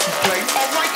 second place. All right.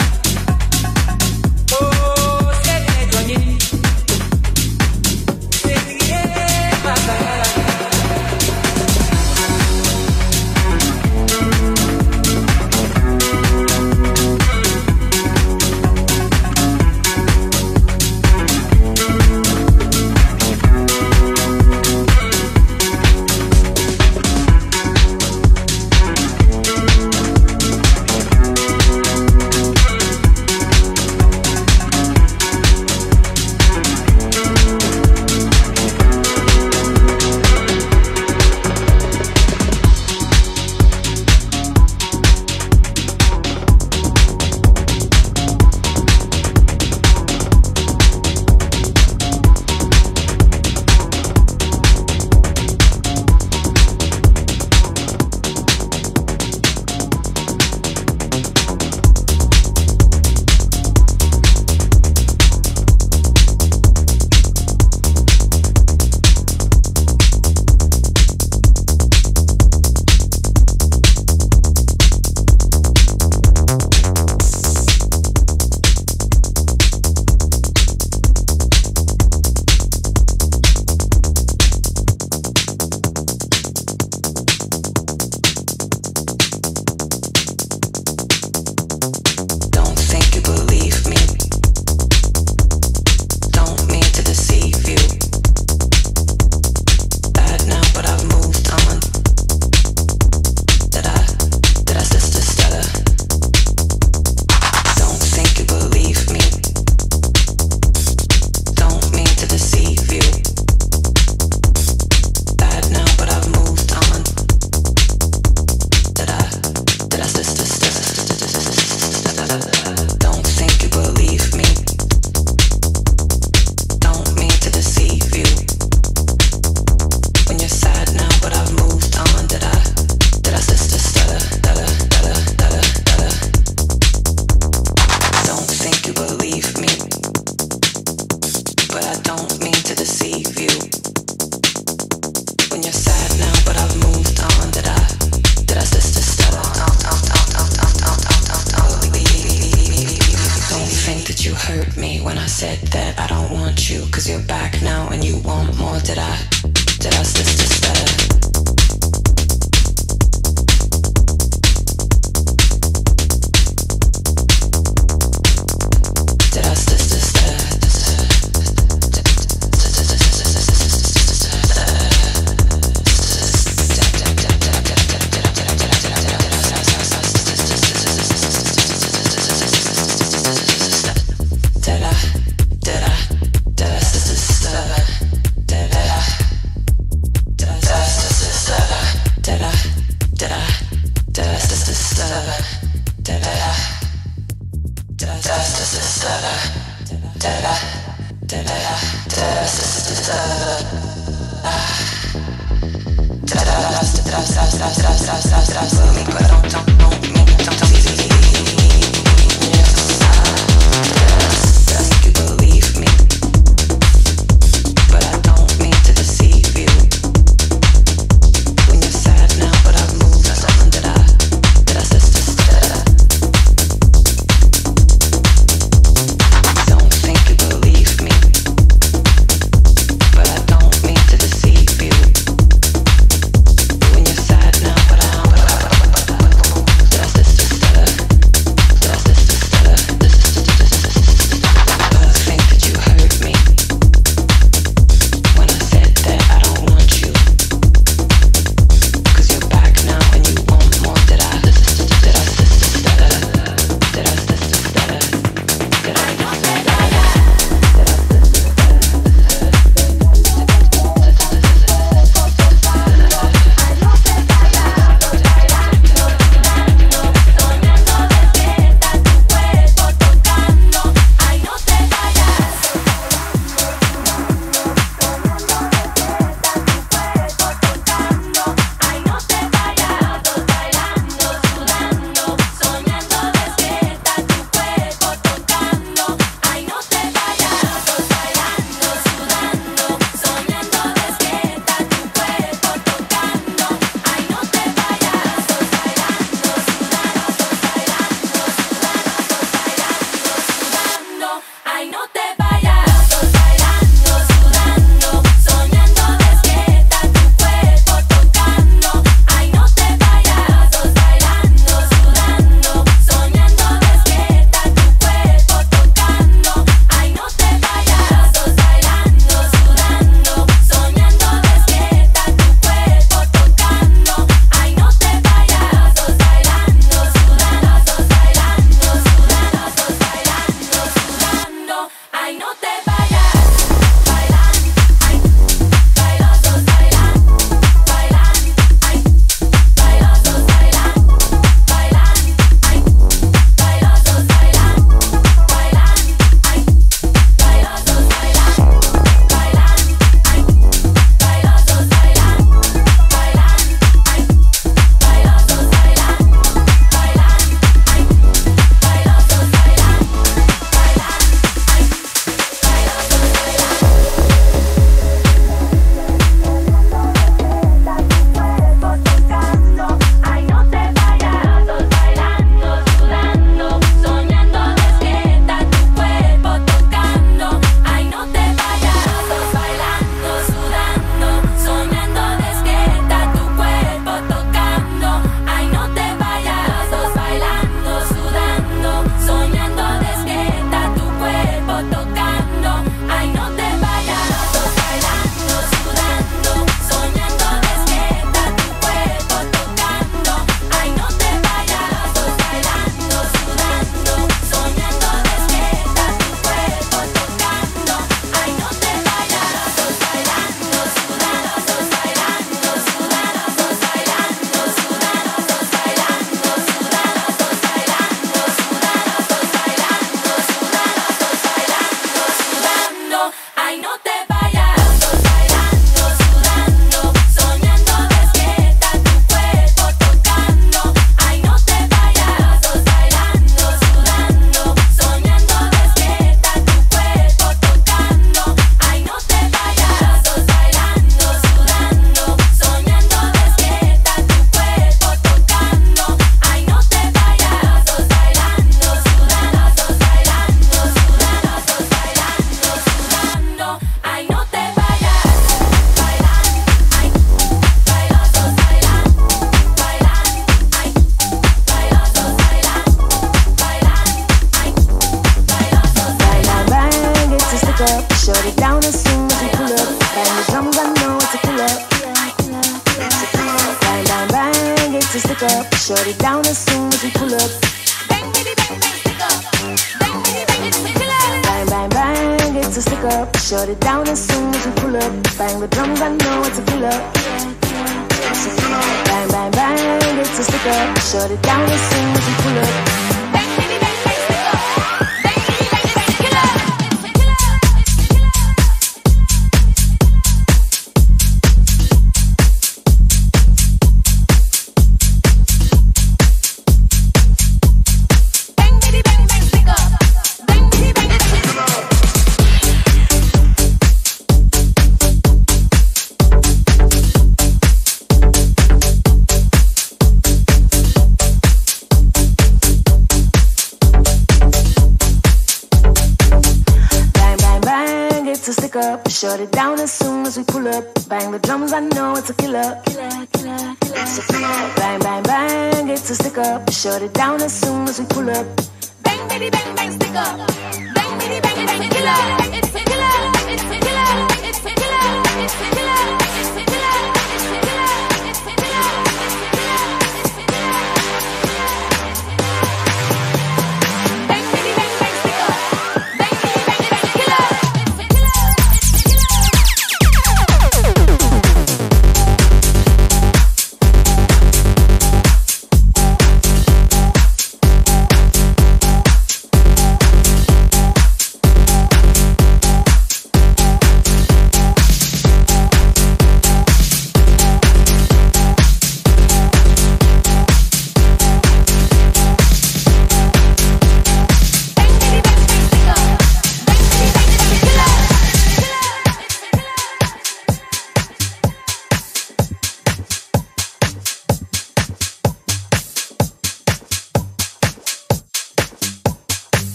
passe, passe, mais toi dans ton monde.